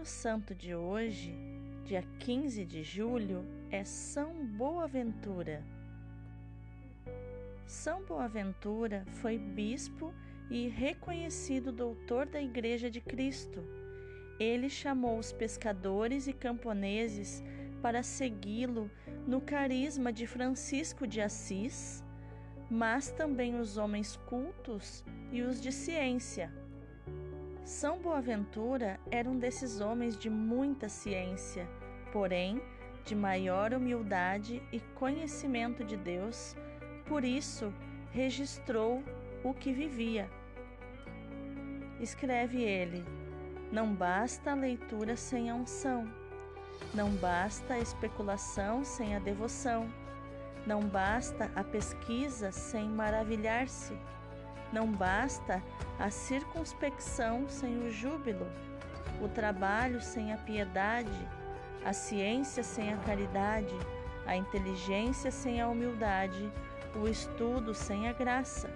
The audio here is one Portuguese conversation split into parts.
o santo de hoje, dia 15 de julho, é São Boaventura. São Boaventura foi bispo e reconhecido doutor da Igreja de Cristo. Ele chamou os pescadores e camponeses para segui-lo no carisma de Francisco de Assis, mas também os homens cultos e os de ciência. São Boaventura era um desses homens de muita ciência, porém de maior humildade e conhecimento de Deus, por isso registrou o que vivia. Escreve ele: Não basta a leitura sem a unção, não basta a especulação sem a devoção, não basta a pesquisa sem maravilhar-se, não basta a circunspecção sem o júbilo, o trabalho sem a piedade, a ciência sem a caridade, a inteligência sem a humildade, o estudo sem a graça.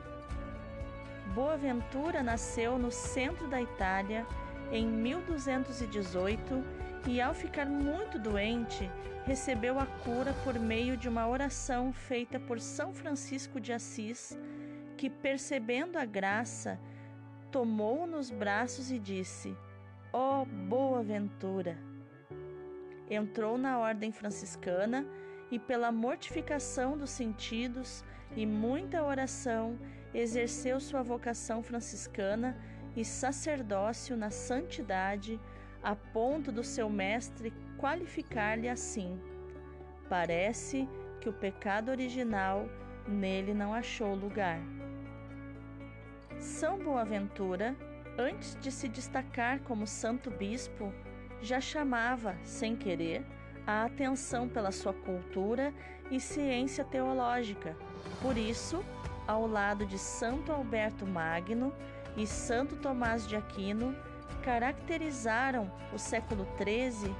Boaventura nasceu no centro da Itália em 1218 e, ao ficar muito doente, recebeu a cura por meio de uma oração feita por São Francisco de Assis, que, percebendo a graça, tomou-o nos braços e disse: Ó oh, Boaventura! Entrou na ordem franciscana e, pela mortificação dos sentidos e muita oração, exerceu sua vocação franciscana e sacerdócio na santidade, a ponto do seu mestre qualificar-lhe assim: Parece que o pecado original nele não achou lugar. São Boaventura, antes de se destacar como santo bispo, já chamava, sem querer, a atenção pela sua cultura e ciência teológica. Por isso, ao lado de Santo Alberto Magno e Santo Tomás de Aquino, caracterizaram o século XIII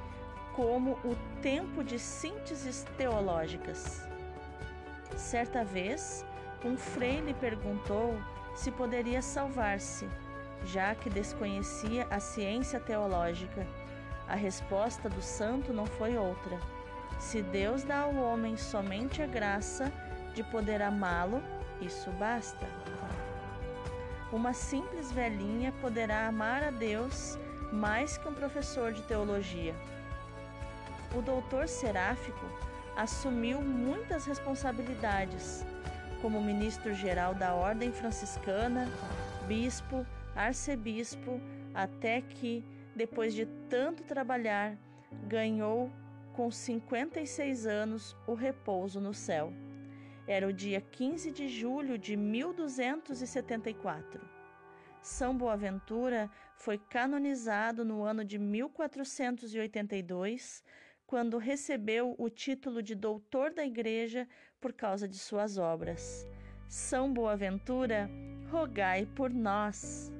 como o tempo de sínteses teológicas. Certa vez, um frei lhe perguntou se poderia salvar-se, já que desconhecia a ciência teológica. A resposta do santo não foi outra. Se Deus dá ao homem somente a graça de poder amá-lo, isso basta. Uma simples velhinha poderá amar a Deus mais que um professor de teologia. O doutor Seráfico assumiu muitas responsabilidades, como ministro-geral da Ordem Franciscana, bispo, arcebispo, até que, depois de tanto trabalhar, ganhou com 56 anos o repouso no céu. Era o dia 15 de julho de 1274. São Boaventura foi canonizado no ano de 1482, quando recebeu o título de doutor da Igreja por causa de suas obras. São Boaventura, rogai por nós.